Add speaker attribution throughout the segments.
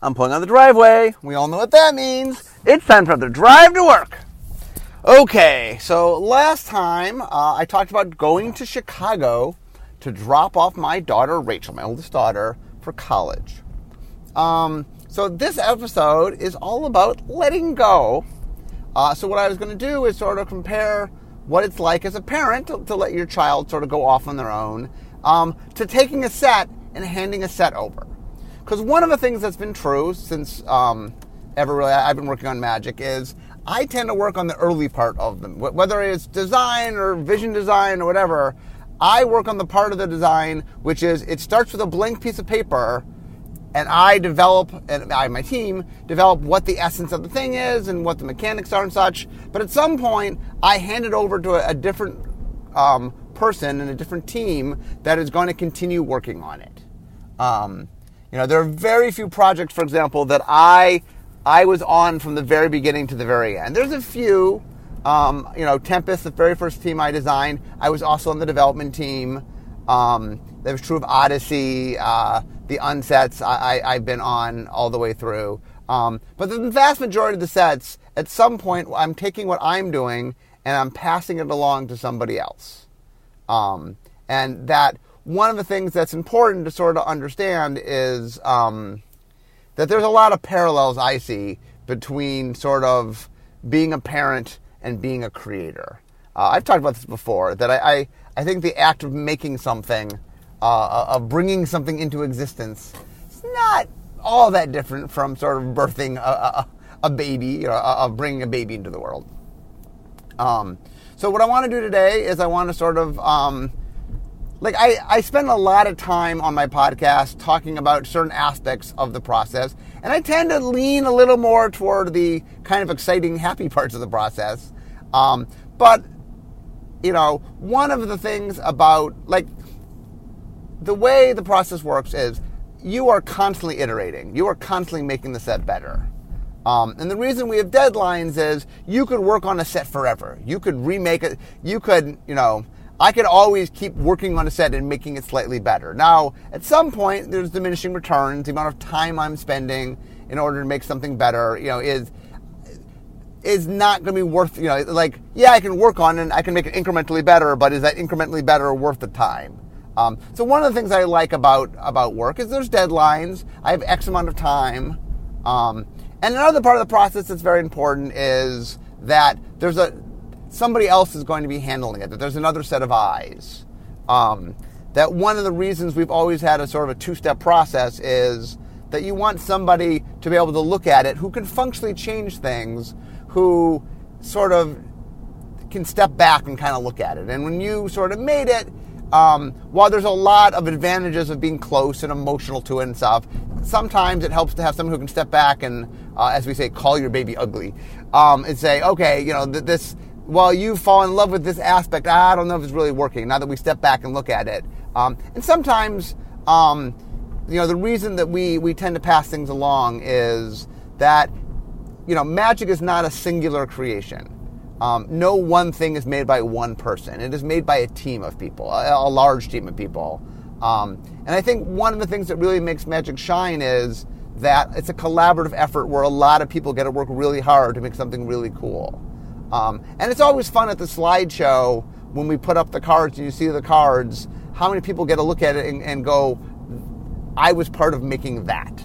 Speaker 1: I'm pulling on the driveway. We all know what that means. It's time for the drive to work. Okay, so last time uh, I talked about going to Chicago to drop off my daughter Rachel, my oldest daughter, for college. Um, so this episode is all about letting go. Uh, so what I was going to do is sort of compare what it's like as a parent to, to let your child sort of go off on their own um, to taking a set and handing a set over. Because one of the things that's been true since um, ever really I've been working on Magic is I tend to work on the early part of them, whether it's design or vision design or whatever. I work on the part of the design which is it starts with a blank piece of paper and I develop, and I, my team develop what the essence of the thing is and what the mechanics are and such. But at some point, I hand it over to a, a different um, person and a different team that is going to continue working on it. Um, you know, there are very few projects, for example, that I I was on from the very beginning to the very end. There's a few. Um, you know, Tempest, the very first team I designed, I was also on the development team. Um, that was true of Odyssey. Uh, the unsets I, I, have been on all the way through. Um, but the vast majority of the sets, at some point, I'm taking what I'm doing and I'm passing it along to somebody else. Um, and that one of the things that's important to sort of understand is um, that there's a lot of parallels I see between sort of being a parent and being a creator. Uh, I've talked about this before, that I, I, I think the act of making something uh, of bringing something into existence. It's not all that different from sort of birthing a, a, a baby or of bringing a baby into the world. Um, so what I want to do today is I want to sort of um, like I, I spend a lot of time on my podcast talking about certain aspects of the process and i tend to lean a little more toward the kind of exciting happy parts of the process um, but you know one of the things about like the way the process works is you are constantly iterating. You are constantly making the set better. Um, and the reason we have deadlines is you could work on a set forever. You could remake it. You could, you know, I could always keep working on a set and making it slightly better. Now, at some point, there's diminishing returns. The amount of time I'm spending in order to make something better, you know, is is not going to be worth, you know, like, yeah, I can work on and I can make it incrementally better, but is that incrementally better worth the time? Um, so one of the things I like about about work is there's deadlines. I have X amount of time. Um, and another part of the process that's very important is that there's a somebody else is going to be handling it. That there's another set of eyes. Um, that one of the reasons we've always had a sort of a two-step process is that you want somebody to be able to look at it who can functionally change things, who sort of can step back and kind of look at it. And when you sort of made it, um, while there's a lot of advantages of being close and emotional to it and stuff, sometimes it helps to have someone who can step back and, uh, as we say, call your baby ugly um, and say, okay, you know, th- this, while you fall in love with this aspect, I don't know if it's really working. Now that we step back and look at it, um, and sometimes, um, you know, the reason that we we tend to pass things along is that, you know, magic is not a singular creation. Um, no one thing is made by one person. It is made by a team of people, a, a large team of people. Um, and I think one of the things that really makes Magic shine is that it's a collaborative effort where a lot of people get to work really hard to make something really cool. Um, and it's always fun at the slideshow when we put up the cards and you see the cards, how many people get to look at it and, and go, I was part of making that.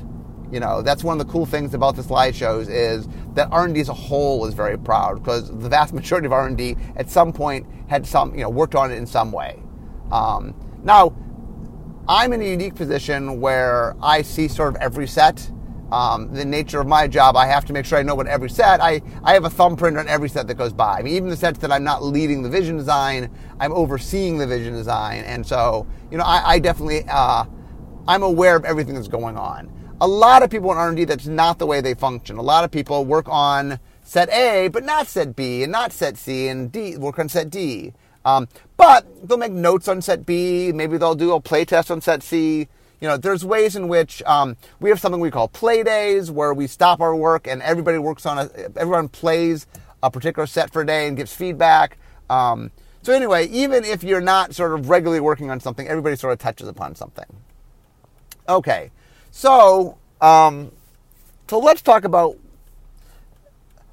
Speaker 1: You know, that's one of the cool things about the slideshows is that R&D as a whole is very proud because the vast majority of R&D at some point had some, you know, worked on it in some way. Um, now, I'm in a unique position where I see sort of every set. Um, the nature of my job, I have to make sure I know what every set. I, I have a thumbprint on every set that goes by. I mean, even the sets that I'm not leading the vision design, I'm overseeing the vision design, and so you know, I, I definitely uh, I'm aware of everything that's going on a lot of people in R&D, that's not the way they function. A lot of people work on set A, but not set B, and not set C, and D, work on set D. Um, but they'll make notes on set B. Maybe they'll do a play test on set C. You know, there's ways in which um, we have something we call play days, where we stop our work and everybody works on a, everyone plays a particular set for a day and gives feedback. Um, so anyway, even if you're not sort of regularly working on something, everybody sort of touches upon something. Okay, so, um, so let's talk about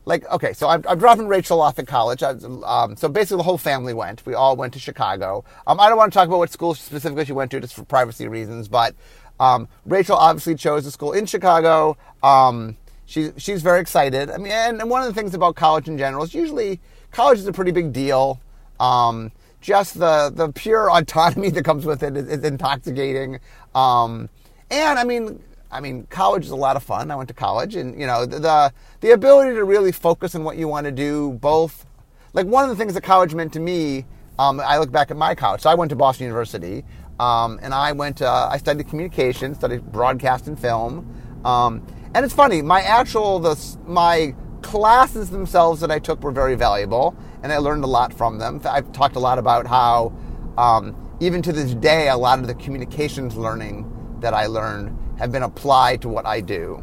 Speaker 1: like okay so i'm, I'm dropping rachel off at college. I, um, so basically the whole family went. We all went to chicago. Um, i don't want to talk about what school specifically she went to just for privacy reasons but um, rachel obviously chose a school in chicago. Um, she, she's very excited. I mean and, and, one of the things about college in general is usually college is a pretty big deal. Um, just the, the pure autonomy that comes with it is, is intoxicating. Um, and i mean I mean, college is a lot of fun. I went to college, and you know, the the ability to really focus on what you want to do. Both, like one of the things that college meant to me. Um, I look back at my college. So I went to Boston University, um, and I went. Uh, I studied communication, studied broadcast and film. Um, and it's funny. My actual the my classes themselves that I took were very valuable, and I learned a lot from them. I've talked a lot about how, um, even to this day, a lot of the communications learning that I learned have been applied to what I do.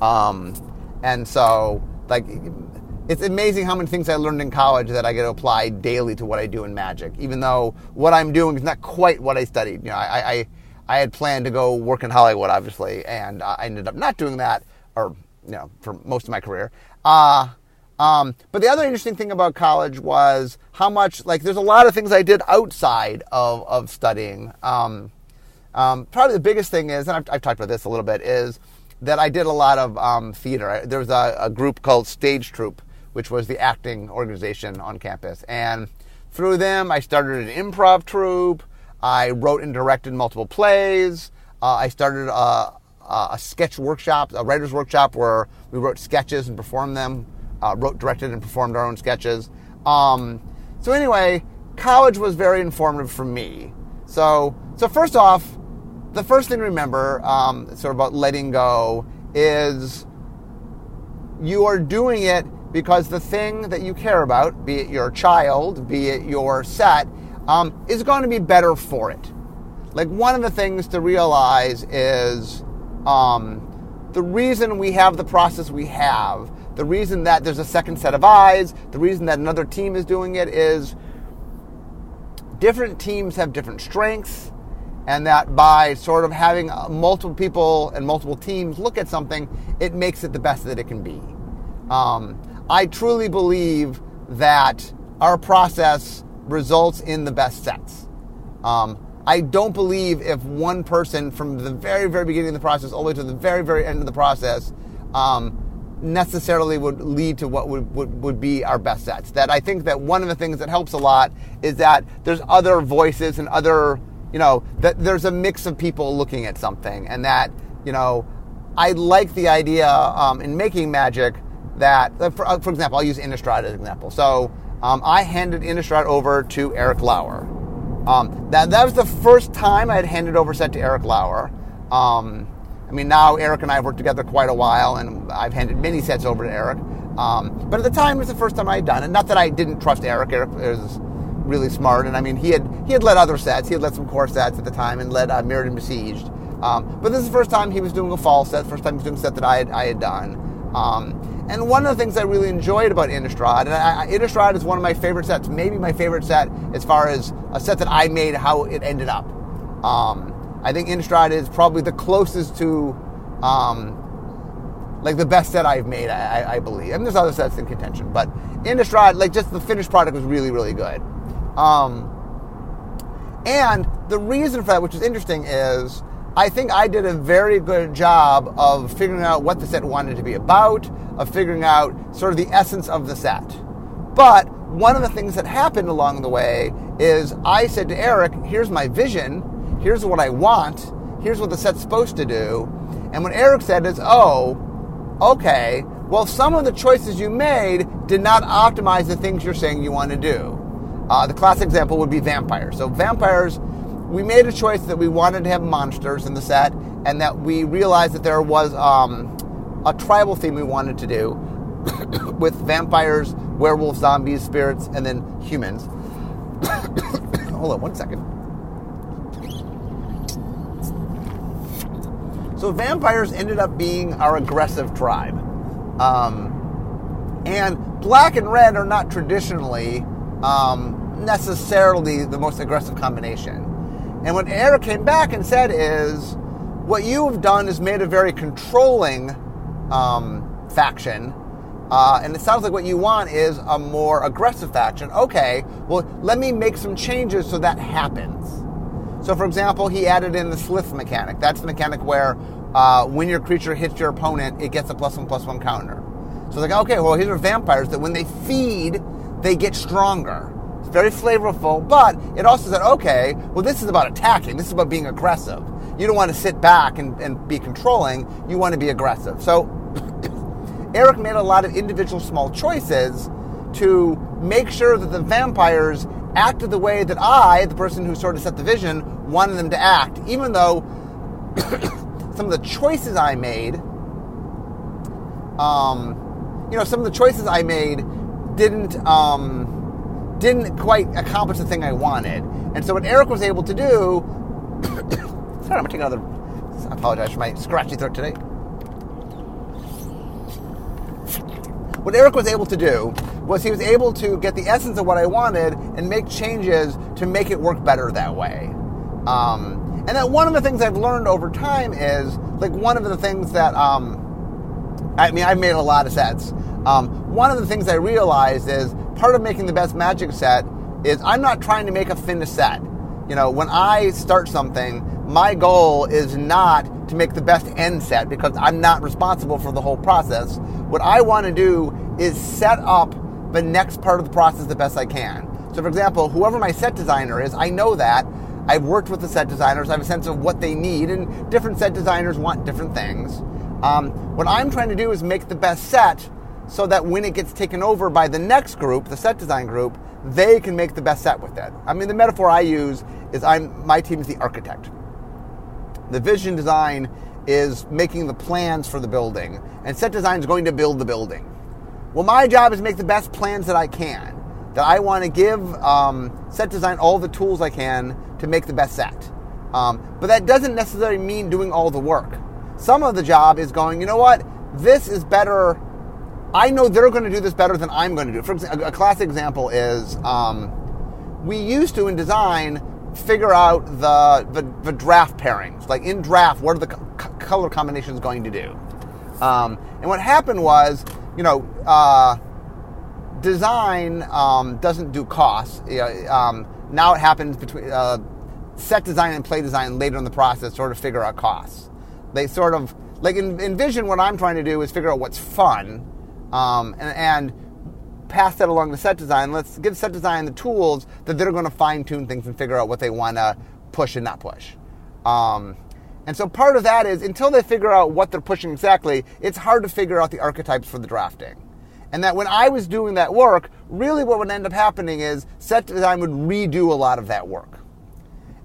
Speaker 1: Um, and so, like, it's amazing how many things I learned in college that I get to apply daily to what I do in magic, even though what I'm doing is not quite what I studied. You know, I, I, I had planned to go work in Hollywood, obviously, and I ended up not doing that, or, you know, for most of my career. Uh, um, but the other interesting thing about college was how much, like, there's a lot of things I did outside of, of studying. Um, um, probably the biggest thing is, and I've, I've, talked about this a little bit, is that I did a lot of um, theater. There was a, a, group called Stage Troupe, which was the acting organization on campus. And through them, I started an improv troupe. I wrote and directed multiple plays. Uh, I started a, a, sketch workshop, a writer's workshop, where we wrote sketches and performed them, uh, wrote, directed, and performed our own sketches. Um, so anyway, college was very informative for me. So, so first off, the first thing to remember, um, sort of about letting go, is you are doing it because the thing that you care about, be it your child, be it your set, um, is going to be better for it. Like one of the things to realize is um, the reason we have the process we have, the reason that there's a second set of eyes, the reason that another team is doing it is different teams have different strengths and that by sort of having uh, multiple people and multiple teams look at something, it makes it the best that it can be. Um, I truly believe that our process results in the best sets. Um, I don't believe if one person from the very, very beginning of the process all the way to the very, very end of the process um, necessarily would lead to what would, would, would be our best sets. That I think that one of the things that helps a lot is that there's other voices and other you know, that there's a mix of people looking at something, and that, you know, I like the idea um, in making magic that, uh, for, uh, for, example, I'll use Innistrad as an example. So um, I handed Innistrad over to Eric Lauer. Um, that, that was the first time I had handed over set to Eric Lauer. Um, I mean, now Eric and I have worked together quite a while, and I've handed many sets over to Eric. Um, but at the time, it was the first time I had done it. Not that I didn't trust Eric. Eric was really smart. And I mean, he had he had led other sets. He had led some core sets at the time and led uh, Mirrodin Besieged. Um, but this is the first time he was doing a fall set. First time he was doing a set that I had, I had done. Um, and one of the things I really enjoyed about Innistrad, and I, Innistrad is one of my favorite sets, maybe my favorite set as far as a set that I made, how it ended up. Um, I think Innistrad is probably the closest to um, like the best set I've made, I, I, believe. And there's other sets in contention, but Innistrad, like just the finished product was really, really good. Um, and the reason for that, which is interesting, is I think I did a very good job of figuring out what the set wanted to be about, of figuring out sort of the essence of the set. But one of the things that happened along the way is I said to Eric, here's my vision, here's what I want, here's what the set's supposed to do. And what Eric said is, oh, okay, well, some of the choices you made did not optimize the things you're saying you want to do. Uh, the classic example would be vampires. So vampires, we made a choice that we wanted to have monsters in the set, and that we realized that there was um, a tribal theme we wanted to do with vampires, werewolves, zombies, spirits, and then humans. Hold on one second. So vampires ended up being our aggressive tribe. Um, and black and red are not traditionally um, necessarily the most aggressive combination. And what Eric came back and said is, what you have done is made a very controlling um, faction, uh, and it sounds like what you want is a more aggressive faction. Okay, well, let me make some changes so that happens. So, for example, he added in the slith mechanic. That's the mechanic where uh, when your creature hits your opponent, it gets a plus one plus one counter. So, like, okay, well, here's are vampires that when they feed, they get stronger. It's very flavorful, but it also said, okay, well, this is about attacking. This is about being aggressive. You don't want to sit back and, and be controlling. You want to be aggressive. So Eric made a lot of individual small choices to make sure that the vampires acted the way that I, the person who sort of set the vision, wanted them to act, even though some of the choices I made, um, you know, some of the choices I made didn't um, didn't quite accomplish the thing I wanted. And so what Eric was able to do Sorry, I'm gonna take another. I apologize for my scratchy throat today. What Eric was able to do was he was able to get the essence of what I wanted and make changes to make it work better that way. Um, and that one of the things I've learned over time is like one of the things that um, I mean I've made a lot of sets. Um, one of the things I realized is part of making the best magic set is I'm not trying to make a finished set. You know, when I start something, my goal is not to make the best end set because I'm not responsible for the whole process. What I want to do is set up the next part of the process the best I can. So, for example, whoever my set designer is, I know that. I've worked with the set designers. I have a sense of what they need, and different set designers want different things. Um, what I'm trying to do is make the best set so that when it gets taken over by the next group, the set design group, they can make the best set with it. I mean, the metaphor I use is I'm my team is the architect. The vision design is making the plans for the building, and set design is going to build the building. Well, my job is to make the best plans that I can. That I want to give um, set design all the tools I can to make the best set. Um, but that doesn't necessarily mean doing all the work. Some of the job is going, you know what, this is better. I know they're going to do this better than I'm going to do. For example, a classic example is um, we used to in design figure out the, the, the draft pairings. Like in draft, what are the co- color combinations going to do? Um, and what happened was, you know, uh, design um, doesn't do costs. Um, now it happens between uh, set design and play design later in the process, sort of figure out costs. They sort of like in, in Vision. What I'm trying to do is figure out what's fun, um, and, and pass that along to set design. Let's give set design the tools that they're going to fine tune things and figure out what they want to push and not push. Um, and so part of that is until they figure out what they're pushing exactly, it's hard to figure out the archetypes for the drafting. And that when I was doing that work, really what would end up happening is set design would redo a lot of that work.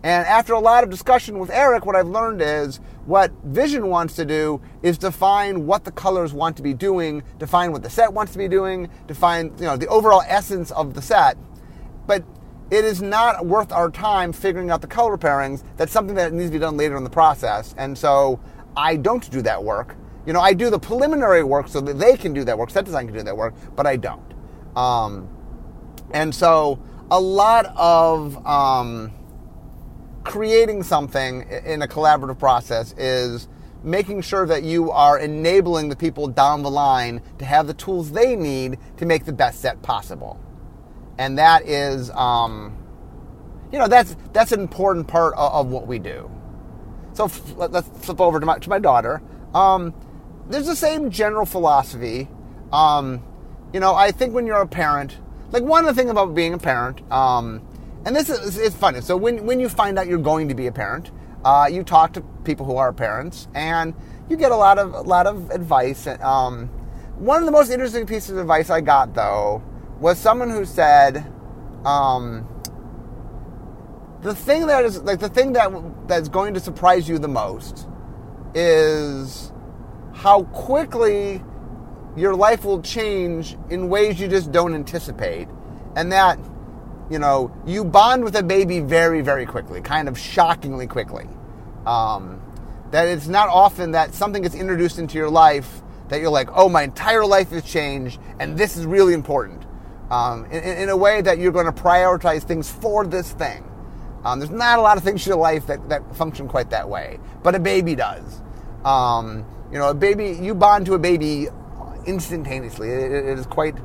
Speaker 1: And after a lot of discussion with Eric, what I've learned is what Vision wants to do is define what the colors want to be doing, define what the set wants to be doing, define you know the overall essence of the set. But it is not worth our time figuring out the color pairings. That's something that needs to be done later in the process. And so I don't do that work. You know, I do the preliminary work so that they can do that work, set design can do that work, but I don't. Um, and so a lot of um, creating something in a collaborative process is making sure that you are enabling the people down the line to have the tools they need to make the best set possible. And that is, um, you know, that's that's an important part of, of what we do. So f- let's flip over to my to my daughter. Um, there's the same general philosophy. Um, you know, I think when you're a parent, like one of the things about being a parent, um, and this is it's funny. So when when you find out you're going to be a parent, uh, you talk to people who are parents, and you get a lot of a lot of advice. Um, one of the most interesting pieces of advice I got though was someone who said, um, the thing that is like the thing that that's going to surprise you the most is how quickly your life will change in ways you just don't anticipate, and that you know, you bond with a baby very, very quickly, kind of shockingly quickly. Um, that it's not often that something gets introduced into your life that you're like, oh, my entire life has changed, and this is really important. Um, in, in, a way that you're going to prioritize things for this thing. Um, there's not a lot of things in your life that, that function quite that way, but a baby does. Um, You know, a baby, you bond to a baby instantaneously. it, it is quite.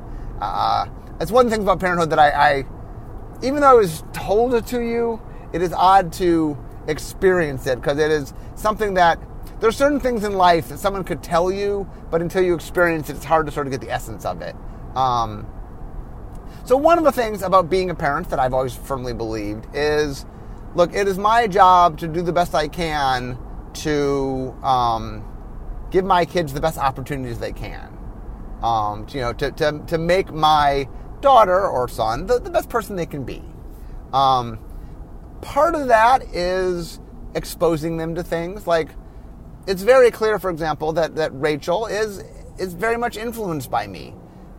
Speaker 1: Uh, it's one things about parenthood that I, I, even though I was told it to you, it is odd to experience it because it is something that there are certain things in life that someone could tell you, but until you experience it, it's hard to sort of get the essence of it. Um, so one of the things about being a parent that I've always firmly believed is, look, it is my job to do the best I can to um, give my kids the best opportunities they can. Um, to, you know, to, to, to make my daughter or son the, the best person they can be. Um, part of that is exposing them to things like it's very clear, for example, that, that Rachel is is very much influenced by me.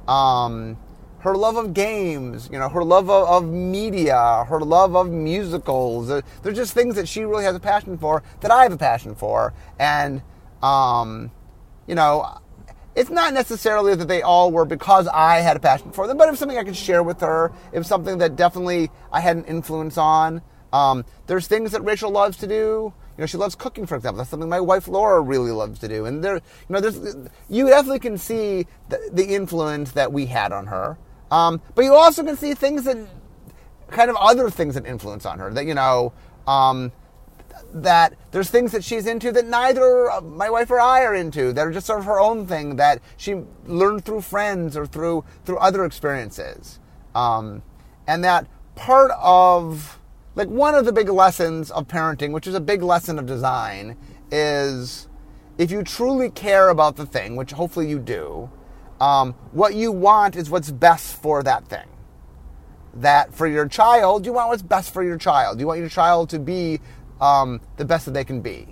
Speaker 1: Um, her love of games, you know, her love of, of media, her love of musicals. They're, they're, just things that she really has a passion for that I have a passion for. And, um, you know, it's not necessarily that they all were because I had a passion for them, but it was something I could share with her. It was something that definitely I had an influence on. Um, there's things that Rachel loves to do. You know, she loves cooking, for example. That's something my wife Laura really loves to do. And there, you know, there's you definitely can see the, the influence that we had on her. Um, but you also can see things that kind of other things that influence on her. That you know, um, that there's things that she's into that neither my wife or I are into. That are just sort of her own thing that she learned through friends or through through other experiences. Um, and that part of like one of the big lessons of parenting, which is a big lesson of design, is if you truly care about the thing, which hopefully you do, um, what you want is what's best for that thing. That for your child, you want what's best for your child. You want your child to be um, the best that they can be.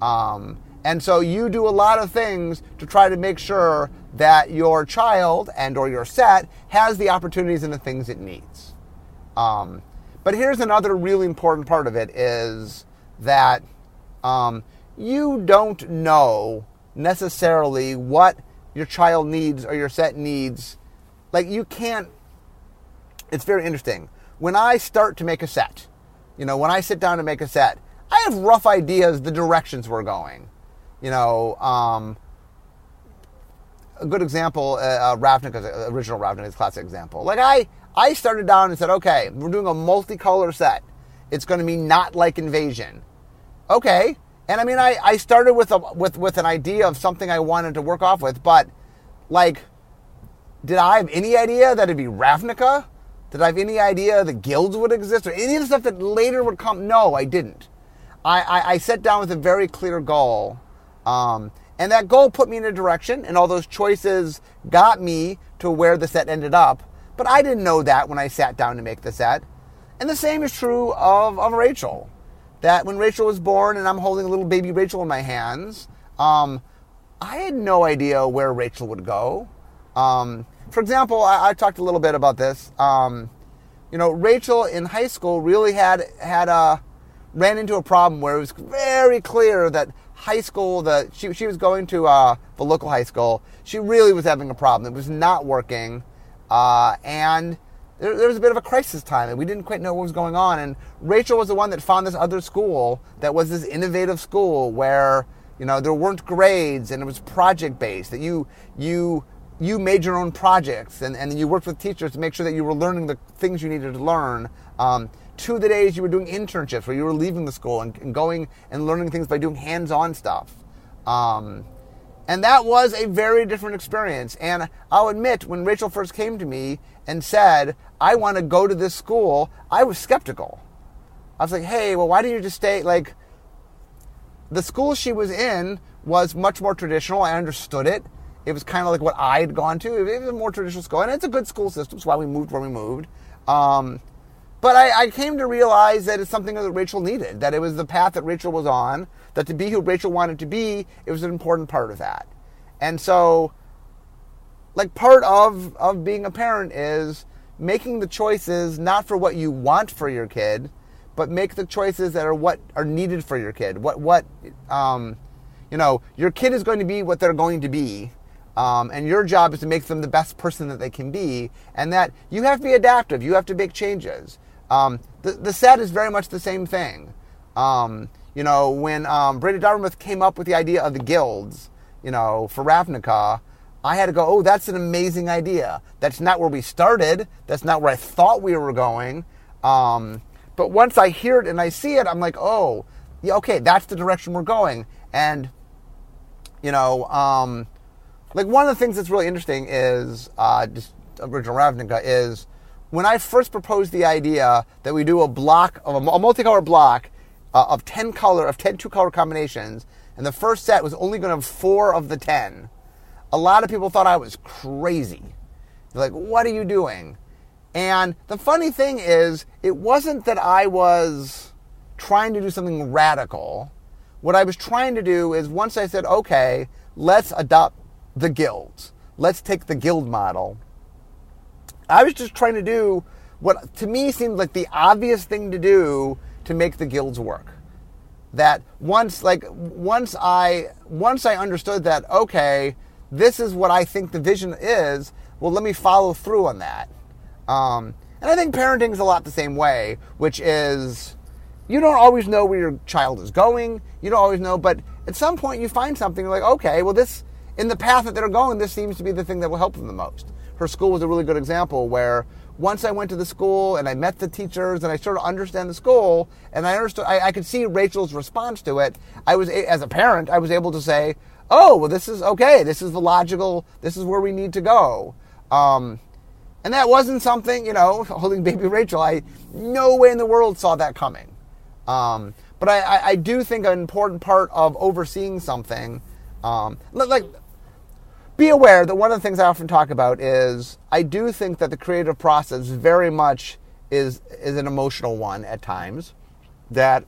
Speaker 1: Um, and so you do a lot of things to try to make sure that your child and or your set has the opportunities and the things it needs. Um, but here's another really important part of it is that um, you don't know necessarily what your child needs or your set needs. Like you can't. It's very interesting. When I start to make a set, you know, when I sit down to make a set, I have rough ideas the directions we're going. You know, um, a good example, uh, uh Ravnica's original Ravnica's classic example. Like I, I started down and said, okay, we're doing a multicolor set. It's going to be not like Invasion. Okay. And I mean, I, I started with a with with an idea of something I wanted to work off with, but like, did I have any idea that it'd be Ravnica? Did I have any idea the guilds would exist or any of the stuff that later would come? No, I didn't. I, I, I sat down with a very clear goal. Um, and that goal put me in a direction, and all those choices got me to where the set ended up. But I didn't know that when I sat down to make the set. And the same is true of, of Rachel. That when Rachel was born and I'm holding a little baby Rachel in my hands, um, I had no idea where Rachel would go. Um, for example, I, I, talked a little bit about this. Um, you know, Rachel in high school really had had a ran into a problem where it was very clear that high school that she she was going to uh, the local high school. She really was having a problem. It was not working. Uh, and there, there, was a bit of a crisis time, and we didn't quite know what was going on. And Rachel was the one that found this other school that was this innovative school where you know there weren't grades and it was project based. That you you you made your own projects and, and you worked with teachers to make sure that you were learning the things you needed to learn. Um, two of the days you were doing internships where you were leaving the school and, and going and learning things by doing hands-on stuff. Um, and that was a very different experience. And I'll admit, when Rachel first came to me and said, I want to go to this school, I was skeptical. I was like, hey, well, why don't you just stay? Like, the school she was in was much more traditional. I understood it. It was kind of like what I had gone to. It was a more traditional school, and it's a good school system. It's why we moved where we moved. Um, but I, I, came to realize that it's something that Rachel needed, that it was the path that Rachel was on, that to be who Rachel wanted to be, it was an important part of that. And so, like, part of, of being a parent is making the choices not for what you want for your kid, but make the choices that are what are needed for your kid. What, what, um, you know, your kid is going to be what they're going to be. Um, and your job is to make them the best person that they can be, and that you have to be adaptive. You have to make changes. Um, the, the set is very much the same thing. Um, you know, when um, Brady Dommermuth came up with the idea of the guilds, you know, for Ravnica, I had to go, oh, that's an amazing idea. That's not where we started. That's not where I thought we were going. Um, but once I hear it and I see it, I'm like, oh, yeah, okay, that's the direction we're going. And, you know, um, like one of the things that's really interesting is uh, just original Ravnica is when I first proposed the idea that we do a block of a, a multicolor block uh, of 10 color of 10 two color combinations and the first set was only going to have four of the 10 a lot of people thought i was crazy. They're like what are you doing? And the funny thing is it wasn't that i was trying to do something radical. What i was trying to do is once i said okay let's adopt the guilds let's take the guild model i was just trying to do what to me seemed like the obvious thing to do to make the guilds work. That once like once I once I understood that okay, this is what I think the vision is. Well, let me follow through on that. Um, and I think parenting is a lot the same way, which is you don't always know where your child is going. You don't always know, but at some point you find something like, okay, well, this in the path that they're going, this seems to be the thing that will help them the most. Her school was a really good example where once I went to the school and I met the teachers and I started to understand the school and I understood, I, I could see Rachel's response to it. I was, as a parent, I was able to say, oh, well, this is okay. This is the logical, this is where we need to go. Um, and that wasn't something, you know, holding baby Rachel, I no way in the world saw that coming. Um, but I, I, I, do think an important part of overseeing something, um, like be aware that one of the things I often talk about is I do think that the creative process very much is is an emotional one at times. That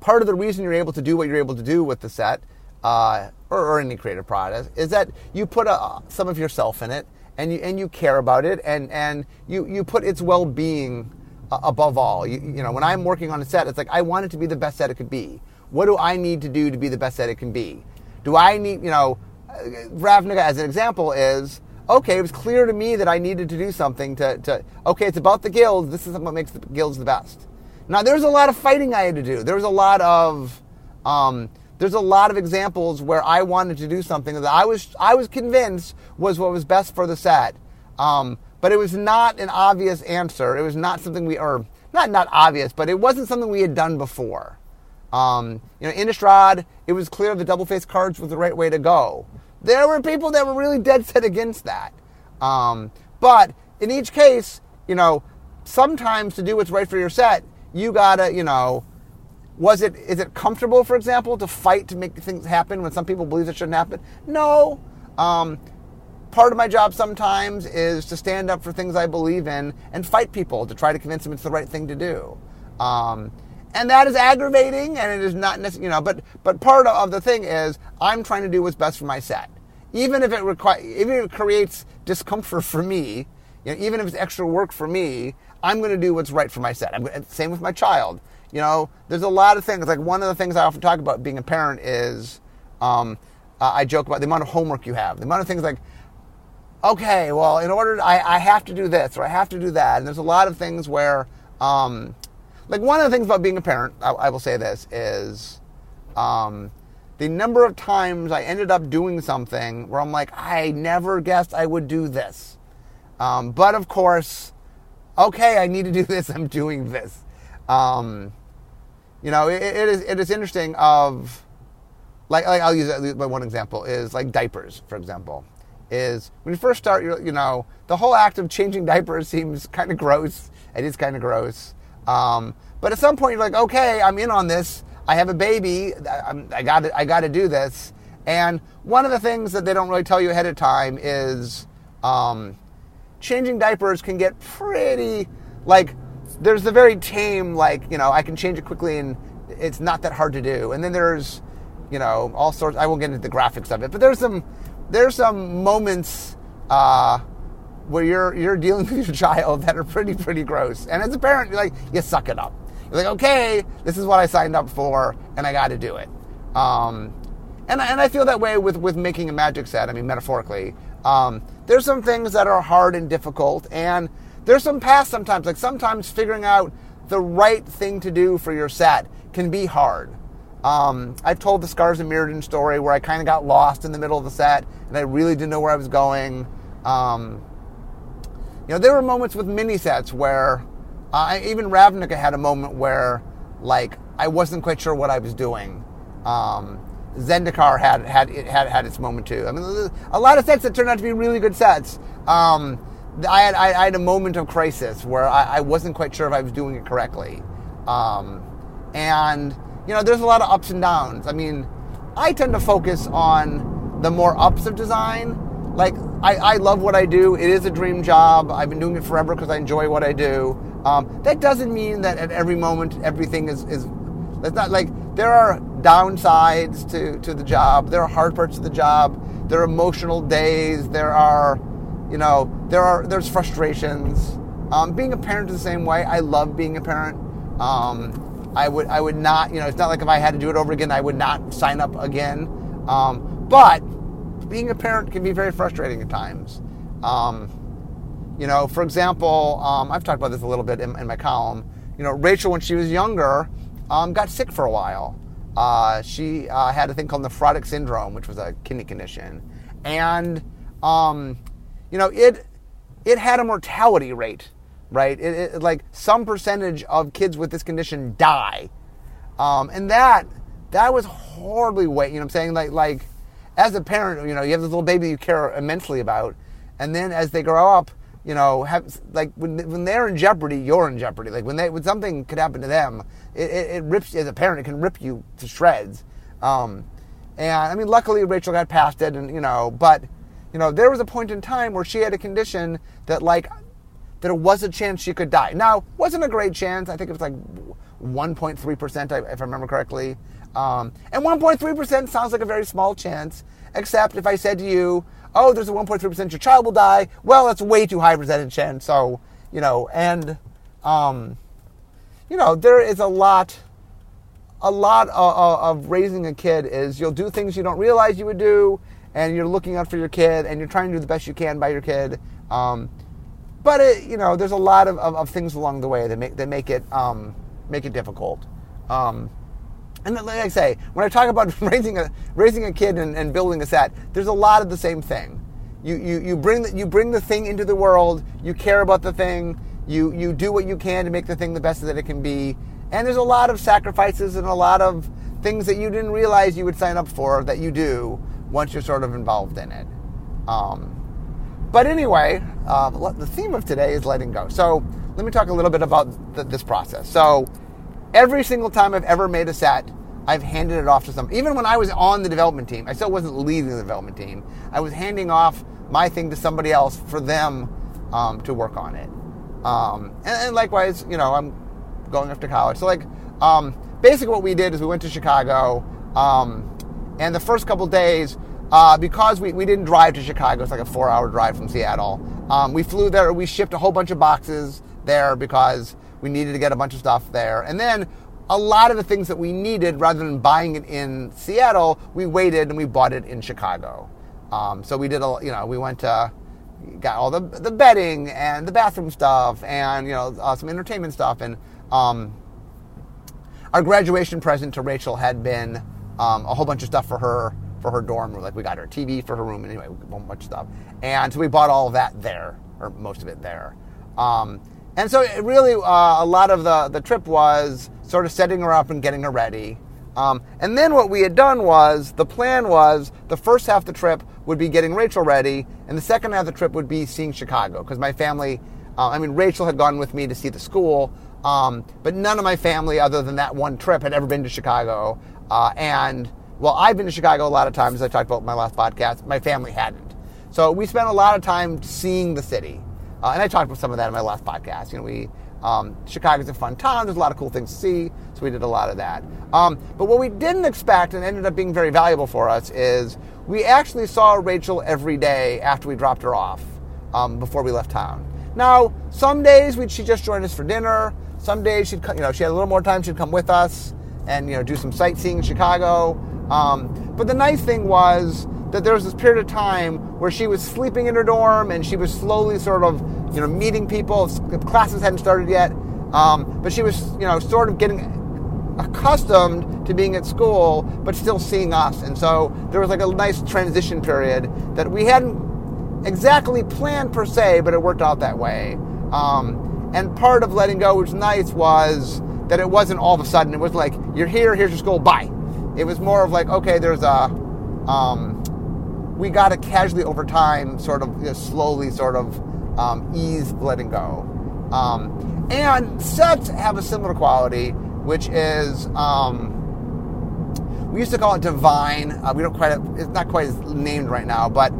Speaker 1: part of the reason you're able to do what you're able to do with the set uh, or, or, any creative process is that you put a, some of yourself in it and you and you care about it and and you you put its well being uh, above all. You, you know, when I'm working on a set, it's like I want it to be the best set it could be. What do I need to do to be the best set it can be? Do I need, you know, Ravnica, as an example, is okay, it was clear to me that I needed to do something to, to okay, it's about the guilds. This is what makes the guilds the best. Now, there's a lot of fighting I had to do. There was a lot of, um, there's a lot of examples where I wanted to do something that I was, I was convinced was what was best for the set. Um, but it was not an obvious answer. It was not something we, or not not obvious, but it wasn't something we had done before. Um, you know, Innistrad, it was clear the double face cards was the right way to go. There were people that were really dead set against that. Um, but in each case, you know, sometimes to do what's right for your set, you gotta, you know, was it is it comfortable, for example, to fight to make things happen when some people believe it shouldn't happen? No. Um, part of my job sometimes is to stand up for things I believe in and fight people to try to convince them it's the right thing to do. Um, and that is aggravating and it is not necessary, you know but but part of the thing is i'm trying to do what's best for my set. Even if it requires even if it creates discomfort for me you know, even if it's extra work for me i'm going to do what's right for my set. I'm, same with my child. You know there's a lot of things like one of the things i often talk about being a parent is um, i joke about the amount of homework you have the amount of things like okay well in order to, I, I have to do this or i have to do that. And there's a lot of things where um, like one of the things about being a parent, I, I will say this is um, the number of times I ended up doing something where I'm like, I never guessed I would do this. Um, but of course, okay, I need to do this. I'm doing this. Um, you know, it, it is it is interesting. Of like, like I'll use one example is like diapers, for example. Is when you first start, you know, the whole act of changing diapers seems kind of gross. It is kind of gross. Um, but at some point, you're like, okay, I'm in on this. I have a baby. I got I got to do this. And one of the things that they don't really tell you ahead of time is um, changing diapers can get pretty like. There's the very tame, like you know, I can change it quickly and it's not that hard to do. And then there's, you know, all sorts. I won't get into the graphics of it, but there's some there's some moments uh, where you're you're dealing with your child that are pretty pretty gross. And as a parent, you're like you suck it up. You're like, okay, this is what I signed up for, and I got to do it. Um, and and I feel that way with with making a magic set. I mean, metaphorically, um, there's some things that are hard and difficult, and there's some paths sometimes. Like sometimes figuring out the right thing to do for your set can be hard. Um, I've told the Scars and Mirrodin story where I kind of got lost in the middle of the set and I really didn't know where I was going. Um, you know, there were moments with mini sets where even Ravnica had a moment where, like, I wasn't quite sure what I was doing. Um, Zendikar had had it had had its moment too. I mean, a lot of sets that turned out to be really good sets. Um, I had I, I, had a moment of crisis where I, I, wasn't quite sure if I was doing it correctly, um, and you know, there's a lot of ups and downs. I mean, I tend to focus on the more ups of design. Like I, I love what I do. It is a dream job. I've been doing it forever because I enjoy what I do. Um, that doesn't mean that at every moment everything is is. That's not like there are downsides to, to the job. There are hard parts of the job. There are emotional days. There are, you know, there are there's frustrations. Um, being a parent is the same way. I love being a parent. Um, I would I would not, you know, it's not like if I had to do it over again, I would not sign up again. Um, but being a parent can be very frustrating at times. Um, you know, for example, um, I've talked about this a little bit in, in, my column. You know, Rachel, when she was younger, um, got sick for a while. Uh, she uh, had a thing called nephrotic syndrome, which was a kidney condition, and um, you know it it had a mortality rate, right? It, it, like some percentage of kids with this condition die, um, and that that was horribly weight. You know, what I'm saying like like as a parent, you know, you have this little baby you care immensely about, and then as they grow up, you know, have like when when they're in jeopardy, you're in jeopardy. Like when they when something could happen to them, it, it, it rips as a parent, it can rip you to shreds. Um, and I mean, luckily Rachel got past it, and you know, but you know, there was a point in time where she had a condition that like there was a chance she could die. Now, wasn't a great chance. I think it was like 1.3 percent, if I remember correctly. Um, and 1.3 percent sounds like a very small chance, except if I said to you, oh, there's a 1.3% your child will die. Well, that's way too high percentage chance. So, you know, and, um, you know, there is a lot, a lot of, of, raising a kid is you'll do things you don't realize you would do, and you're looking out for your kid, and you're trying to do the best you can by your kid. Um, but it, you know, there's a lot of, of, of, things along the way that make that make it um, make it difficult. Um, and like I say, when I talk about raising a raising a kid and, and, building a set, there's a lot of the same thing. You, you, you bring the, you bring the thing into the world. You care about the thing. You you do what you can to make the thing the best that it can be. And there's a lot of sacrifices and a lot of things that you didn't realize you would sign up for that you do once you're sort of involved in it. Um, but anyway, uh, the theme of today is letting go. So let me talk a little bit about this process. So every single time I've ever made a set, I've handed it off to some. Even when I was on the development team, I still wasn't leading the development team. I was handing off my thing to somebody else for them um, to work on it. Um, and, and, likewise, you know, I'm going off to college. So like, um, basically, what we did is we went to Chicago, um, and the first couple days, uh, because we, we didn't drive to Chicago, it's like a four-hour drive from Seattle. Um, we flew there. We shipped a whole bunch of boxes there because we needed to get a bunch of stuff there, and then a lot of the things that we needed, rather than buying it in Seattle, we waited and we bought it in Chicago. Um, so we did a, you know, we went to, got all the the bedding and the bathroom stuff and you know uh, some entertainment stuff and um, our graduation present to Rachel had been um, a whole bunch of stuff for her for her dorm. room. Like we got her TV for her room anyway, a bunch of stuff, and so we bought all of that there or most of it there. Um, and so it really, uh, a lot of the, the trip was sort of setting her up and getting her ready. Um, and then what we had done was the plan was the first half of the trip would be getting Rachel ready, and the second half of the trip would be seeing Chicago because my family, uh, I mean, Rachel had gone with me to see the school, um, but none of my family, other than that one trip, had ever been to Chicago. Uh, and well, I've been to Chicago a lot of times, as I talked about in my last podcast. My family hadn't. So we spent a lot of time seeing the city. Uh, and I talked about some of that in my last podcast. You know, we um, Chicago's a fun town. There's a lot of cool things to see, so we did a lot of that. Um, but what we didn't expect and ended up being very valuable for us is we actually saw Rachel every day after we dropped her off um, before we left town. Now, some days she'd just join us for dinner. Some days she'd, you know, she had a little more time. She'd come with us and you know do some sightseeing in Chicago. Um, but the nice thing was that there was this period of time where she was sleeping in her dorm and she was slowly sort of, you know, meeting people. Classes hadn't started yet, um, but she was, you know, sort of getting accustomed to being at school, but still seeing us. And so there was like a nice transition period that we hadn't exactly planned per se, but it worked out that way. Um, and part of letting go, which was nice, was that it wasn't all of a sudden. It was like, you're here, here's your school, bye. It was more of like, okay, there's a, um, we got to casually over time, sort of you know, slowly, sort of um, ease letting go. Um, and sets have a similar quality, which is um, we used to call it divine. Uh, we don't quite it's not quite named right now, but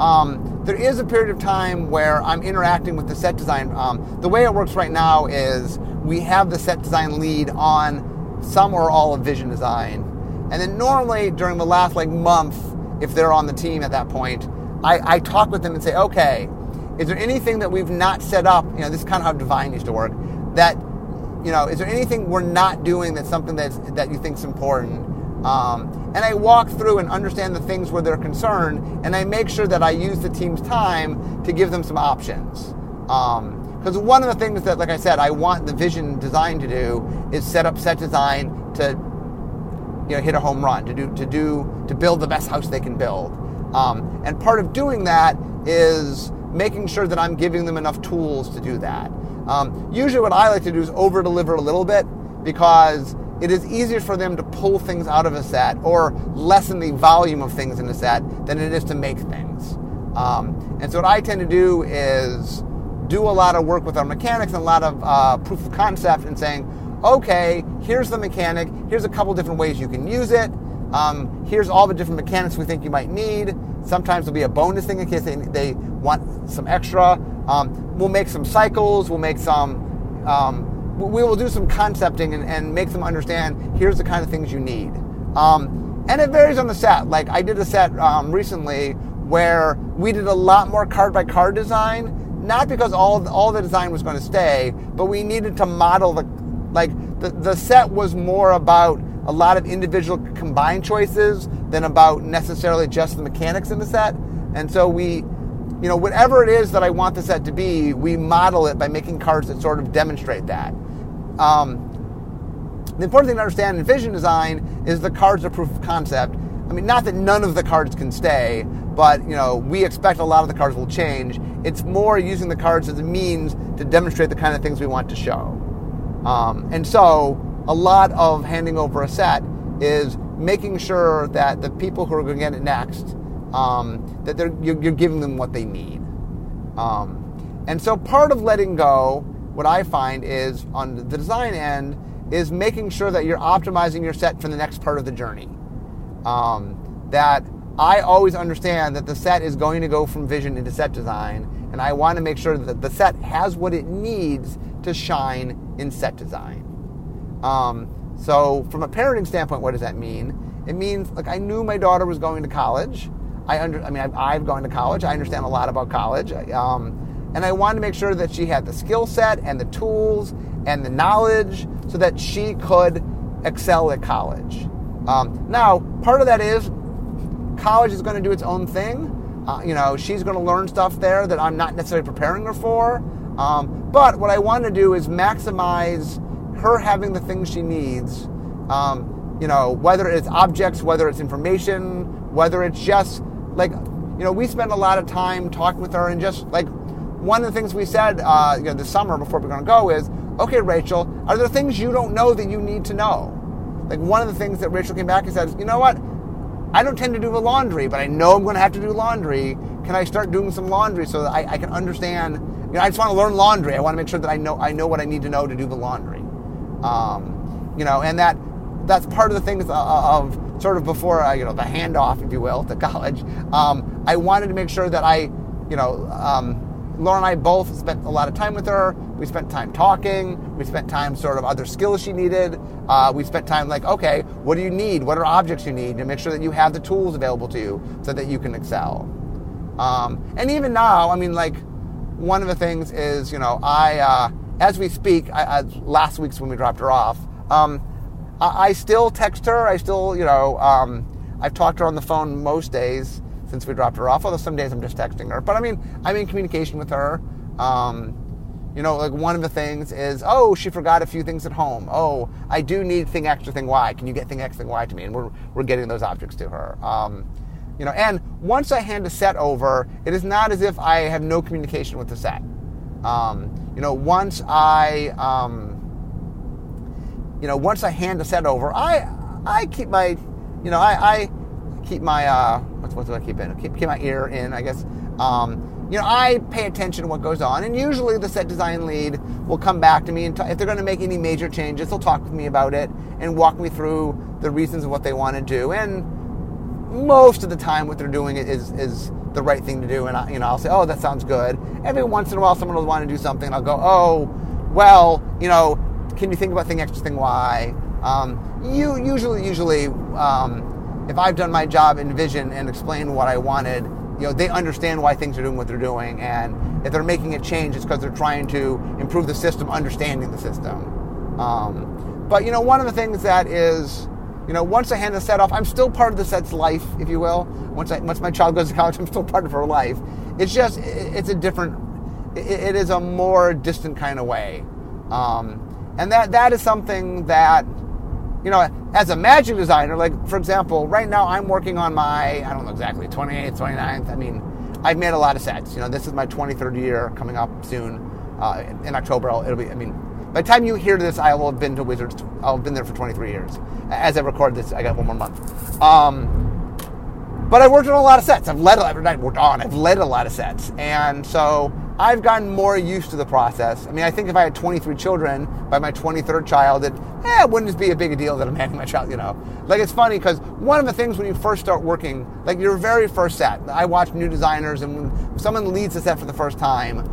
Speaker 1: um, there is a period of time where I'm interacting with the set design. Um, the way it works right now is we have the set design lead on some or all of vision design, and then normally during the last like month, if they're on the team at that point, I, I talk with them and say, okay, is there anything that we've not set up? You know, this is kind of how Divine used to work. That, you know, is there anything we're not doing that's something that's, that you think is important? Um, and I walk through and understand the things where they're concerned, and I make sure that I use the team's time to give them some options. Because um, one of the things that, like I said, I want the vision design to do is set up set design to, you know, hit a home run, to do to do to build the best house they can build. Um, and part of doing that is making sure that I'm giving them enough tools to do that. Um, usually, what I like to do is over deliver a little bit because it is easier for them to pull things out of a set or lessen the volume of things in a set than it is to make things. Um, and so, what I tend to do is do a lot of work with our mechanics and a lot of uh, proof of concept and saying, okay, here's the mechanic, here's a couple different ways you can use it. Um, here's all the different mechanics we think you might need. Sometimes there'll be a bonus thing in case they, they want some extra. Um, we'll make some cycles. We'll make some. Um, we will do some concepting and, and, make them understand. Here's the kind of things you need. Um, and it varies on the set. Like I did a set um, recently where we did a lot more card by card design. Not because all all the design was going to stay, but we needed to model the like the, the set was more about a lot of individual combined choices than about necessarily just the mechanics in the set. And so we, you know, whatever it is that I want the set to be, we model it by making cards that sort of demonstrate that. Um, the important thing to understand in vision design is the cards are proof of concept. I mean, not that none of the cards can stay, but you know, we expect a lot of the cards will change. It's more using the cards as a means to demonstrate the kind of things we want to show. Um, and so, a lot of handing over a set is making sure that the people who are going to get it next, um, that they're, you're, you're, giving them what they need. Um, and so part of letting go, what I find is on the design end, is making sure that you're optimizing your set for the next part of the journey. Um, that I always understand that the set is going to go from vision into set design, and I want to make sure that the set has what it needs to shine in set design. Um, so, from a parenting standpoint, what does that mean? It means like I knew my daughter was going to college. I under, I mean, I've, I've gone to college. I understand a lot about college, um, and I wanted to make sure that she had the skill set and the tools and the knowledge so that she could excel at college. Um, now, part of that is college is going to do its own thing. Uh, you know, she's going to learn stuff there that I'm not necessarily preparing her for. Um, but what I want to do is maximize her having the things she needs, um, you know, whether it's objects, whether it's information, whether it's just like, you know, we spend a lot of time talking with her and just like one of the things we said, uh, you know, this summer before we're going to go is, okay, Rachel, are there things you don't know that you need to know? Like one of the things that Rachel came back and said, you know what? I don't tend to do the laundry, but I know I'm going to have to do laundry. Can I start doing some laundry so that I, I can understand? You know, I just want to learn laundry. I want to make sure that I know I know what I need to know to do the laundry. Um, you know, and that that's part of the things of, sort of before uh, you know the handoff, if you will, to college. Um, I wanted to make sure that I, you know, um, Laura and I both spent a lot of time with her. We spent time talking. We spent time sort of other skills she needed. Uh, we spent time like, okay, what do you need? What are objects you need? To make sure that you have the tools available to you so that you can excel. Um, and even now, I mean, like, one of the things is, you know, I. Uh, as we speak, I, last week's when we dropped her off, um, I, I, still text her. I still, you know, um, I've talked to her on the phone most days since we dropped her off. Although some days I'm just texting her, but I mean, I'm in communication with her. Um, you know, like one of the things is, oh, she forgot a few things at home. Oh, I do need thing X or thing Y. Can you get thing X, thing Y to me? And we're, we're getting those objects to her. Um, you know, and once I hand a set over, it is not as if I have no communication with the set. Um, you know, once I, um, you know, once I hand a set over, I, I keep my, you know, I, I keep my, uh, what's, what do I keep in? Keep, keep my ear in, I guess. Um, you know, I pay attention to what goes on, and usually the set design lead will come back to me, and t- if they're going to make any major changes, they'll talk with me about it and walk me through the reasons of what they want to do. And most of the time, what they're doing is is the right thing to do, and I, you know, I'll say, "Oh, that sounds good." Every once in a while, someone will want to do something, and I'll go, "Oh, well, you know, can you think about thing X, thing Y?" Um, you usually, usually, um, if I've done my job in vision and explained what I wanted you know, they understand why things are doing what they're doing, and if they're making a change, it's because they're trying to improve the system, understanding the system. Um, but you know, one of the things that is, you know, once I hand the set off, I'm still part of the set's life, if you will. Once I, once my child goes to college, I'm still part of her life. It's just, it's a different, it is a more distant kind of way, um, and that that is something that you know, as a magic designer, like for example, right now I'm working on my, I don't know exactly, 28th, 29th. I mean, I've made a lot of sets. You know, this is my 23rd year coming up soon. Uh, in October, it'll be, I mean, by the time you hear this, I will have been to Wizards, I'll have been there for 23 years. As I record this, I got one more month. Um, but I worked on a lot of sets. I've led, a lot. I've worked on, I've led a lot of sets. And so I've gotten more used to the process. I mean, I think if I had 23 children by my 23rd child, it, eh, wouldn't be a big deal that I'm handing my child, you know. Like, it's funny because one of the things when you first start working, like your very first set, I watch new designers, and when someone leads a set for the first time,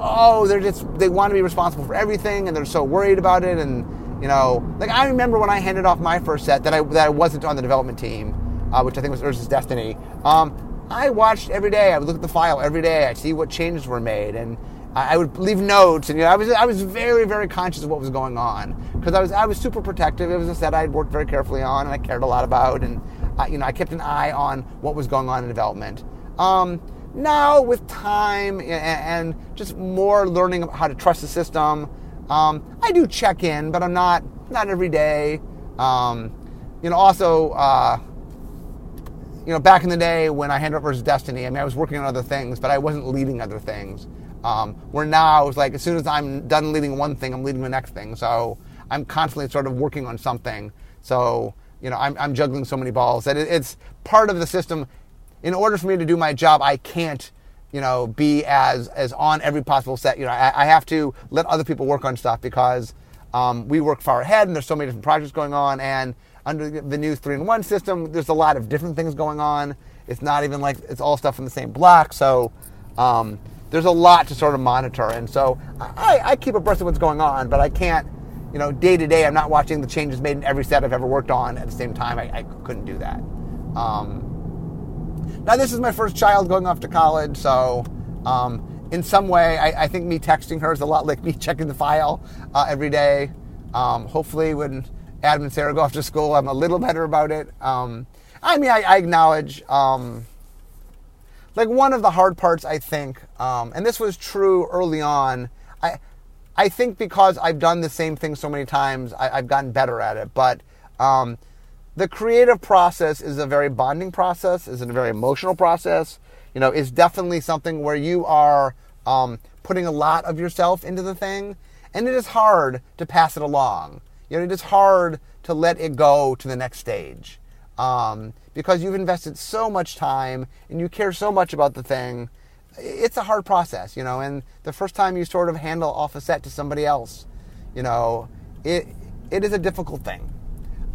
Speaker 1: oh, they're just, they want to be responsible for everything, and they're so worried about it. And, you know, like I remember when I handed off my first set that I, that I wasn't on the development team, uh, which I think was Urza's Destiny. Um, I watched every day. I would look at the file every day. I'd see what changes were made, and I would leave notes. And you know, I was I was very very conscious of what was going on because I was I was super protective. It was a set I'd worked very carefully on, and I cared a lot about. And you know, I kept an eye on what was going on in development. Um, now, with time and, just more learning how to trust the system, um, I do check in, but I'm not not every day. Um, you know, also. Uh, you know, back in the day when I handed over Urza's Destiny, I mean, I was working on other things, but I wasn't leading other things. Um, where now it's like as soon as I'm done leading one thing, I'm leading the next thing. So I'm constantly sort of working on something. So you know, I'm, I'm juggling so many balls that it, it's part of the system. In order for me to do my job, I can't, you know, be as as on every possible set. You know, I, I have to let other people work on stuff because um, we work far ahead, and there's so many different projects going on, and under the new three in one system, there's a lot of different things going on. It's not even like it's all stuff in the same block. So um, there's a lot to sort of monitor. And so I, I keep abreast of what's going on, but I can't, you know, day to day, I'm not watching the changes made in every set I've ever worked on at the same time. I, I couldn't do that. Um, now, this is my first child going off to college, so um, in some way, I, I, think me texting her is a lot like me checking the file uh, every day. Um, hopefully, when Adam and Sarah go off to school. I'm a little better about it. Um, I mean, I, I acknowledge, um, like one of the hard parts, I think, um, and this was true early on. I, I think because I've done the same thing so many times, I, have gotten better at it. But um, the creative process is a very bonding process, is a very emotional process. You know, it's definitely something where you are um, putting a lot of yourself into the thing, and it is hard to pass it along. You know, it is hard to let it go to the next stage um, because you've invested so much time and you care so much about the thing. It's a hard process, you know. And the first time you sort of handle off a set to somebody else, you know, it it is a difficult thing.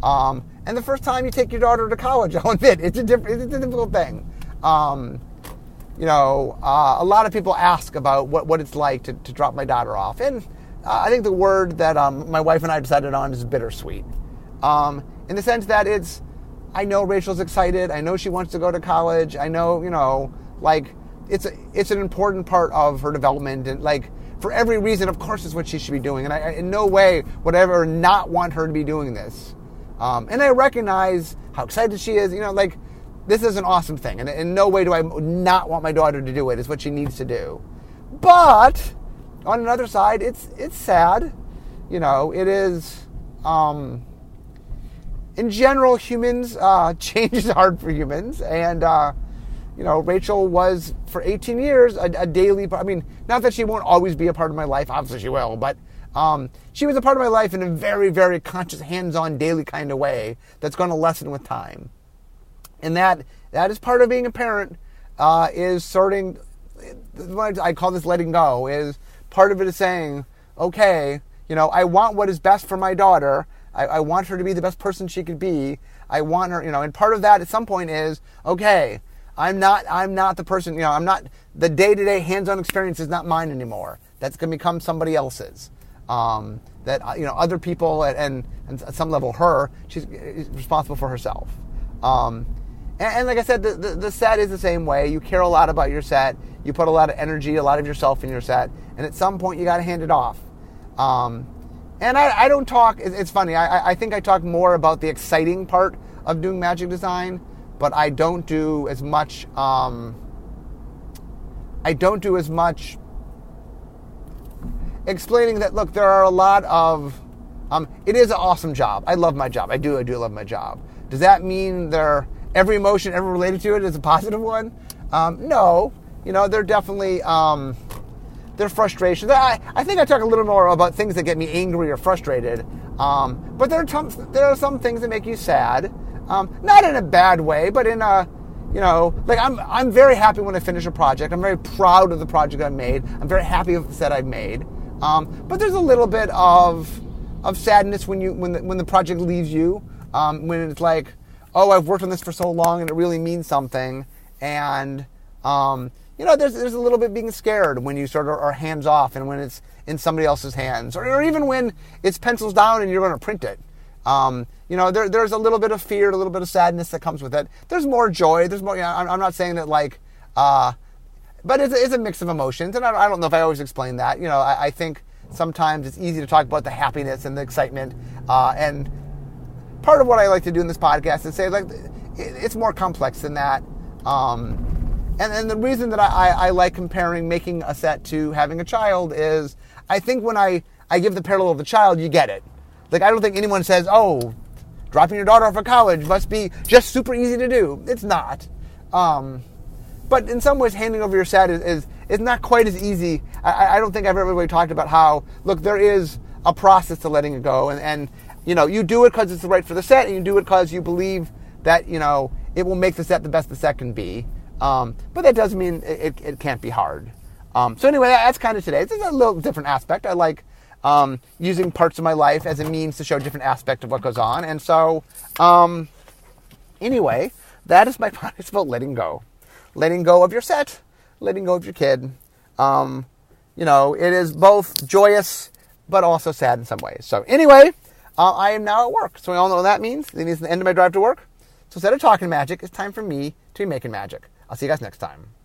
Speaker 1: Um, and the first time you take your daughter to college, I'll admit it's a diff- it's a difficult thing. Um, you know, uh, a lot of people ask about what, what it's like to, to drop my daughter off, and uh, I think the word that um, my wife and I decided on is bittersweet. Um, in the sense that it's, I know Rachel's excited. I know she wants to go to college. I know, you know, like it's a, it's an important part of her development, and like for every reason, of course, it's what she should be doing. And I, in no way would I ever not want her to be doing this. Um, and I recognize how excited she is. You know, like this is an awesome thing, and in no way do I not want my daughter to do it. It's what she needs to do. But on another side, it's it's sad. You know, it is. Um, in general, humans uh, change is hard for humans, and uh, you know, Rachel was for 18 years a, a, daily. I mean, not that she won't always be a part of my life. Obviously, she will, but um, she was a part of my life in a very, very conscious, hands-on, daily kind of way that's going to lessen with time. And that that is part of being a parent. Uh, is sorting. What I call this letting go. Is part of it is saying, okay, you know, I want what is best for my daughter. I, I want her to be the best person she could be. I want her, you know, and part of that at some point is, okay, I'm not I'm not the person, you know, I'm not the day-to-day hands-on experience is not mine anymore. That's going to become somebody else's. Um, that you know, other people and, and, and, at some level, her, she's responsible for herself. Um, and, and, like I said, the, the, the set is the same way. You care a lot about your set. You put a lot of energy, a lot of yourself in your set, and at some point, you got to hand it off. Um, and I, I, don't talk. It's funny. I, I think I talk more about the exciting part of doing magic design but I don't do as much. Um, I don't do as much explaining that. Look, there are a lot of. Um, it is an awesome job. I love my job. I do. I do love my job. Does that mean there every emotion ever related to it is a positive one? Um, no. You know, they're definitely um, they're frustrations. I, I think I talk a little more about things that get me angry or frustrated. Um, but there are, there are some things that make you sad. Um, not in a bad way, but in a, you know, like I'm, I'm very happy when I finish a project. I'm very proud of the project I made. I'm very happy with the set I've made. Um, but there's a little bit of, of sadness when you, when the, when the project leaves you. Um, when it's like, oh, I've worked on this for so long and it really means something. And, um, you know, there's, there's a little bit being scared when you sort of are hands off and when it's in somebody else's hands, or, or even when it's pencils down and you're going to print it. Um, you know, there, there's a little bit of fear, a little bit of sadness that comes with it. There's more joy. There's more. You know, I'm, I'm, not saying that like, uh, but it's, it's, a mix of emotions, and I, I, don't know if I always explain that. You know, I, I, think sometimes it's easy to talk about the happiness and the excitement, uh, and part of what I like to do in this podcast is say like, it, it's more complex than that. Um, and, and the reason that I, I like comparing making a set to having a child is I think when I, I give the parallel of the child, you get it like, I don't think anyone says, oh, dropping your daughter off at college must be just super easy to do. It's not. Um, but in some ways, handing over your set is, is, is not quite as easy. I, I, don't think I've ever really talked about how, look, there is a process to letting it go. And, and you know, you do it because it's the right for the set, and you do it because you believe that, you know, it will make the set the best the set can be. Um, but that doesn't mean it, it, it can't be hard. Um, so anyway, that's kind of today. It's a little different aspect. I like um, using parts of my life as a means to show different aspect of what goes on. And so, um, anyway, that is my podcast about letting go, letting go of your set, letting go of your kid. Um, you know, it is both joyous but also sad in some ways. So anyway, uh, I am now at work. So we all know what that means. It means the end of my drive to work. So instead of talking magic, it's time for me to be making magic. I'll see you guys next time.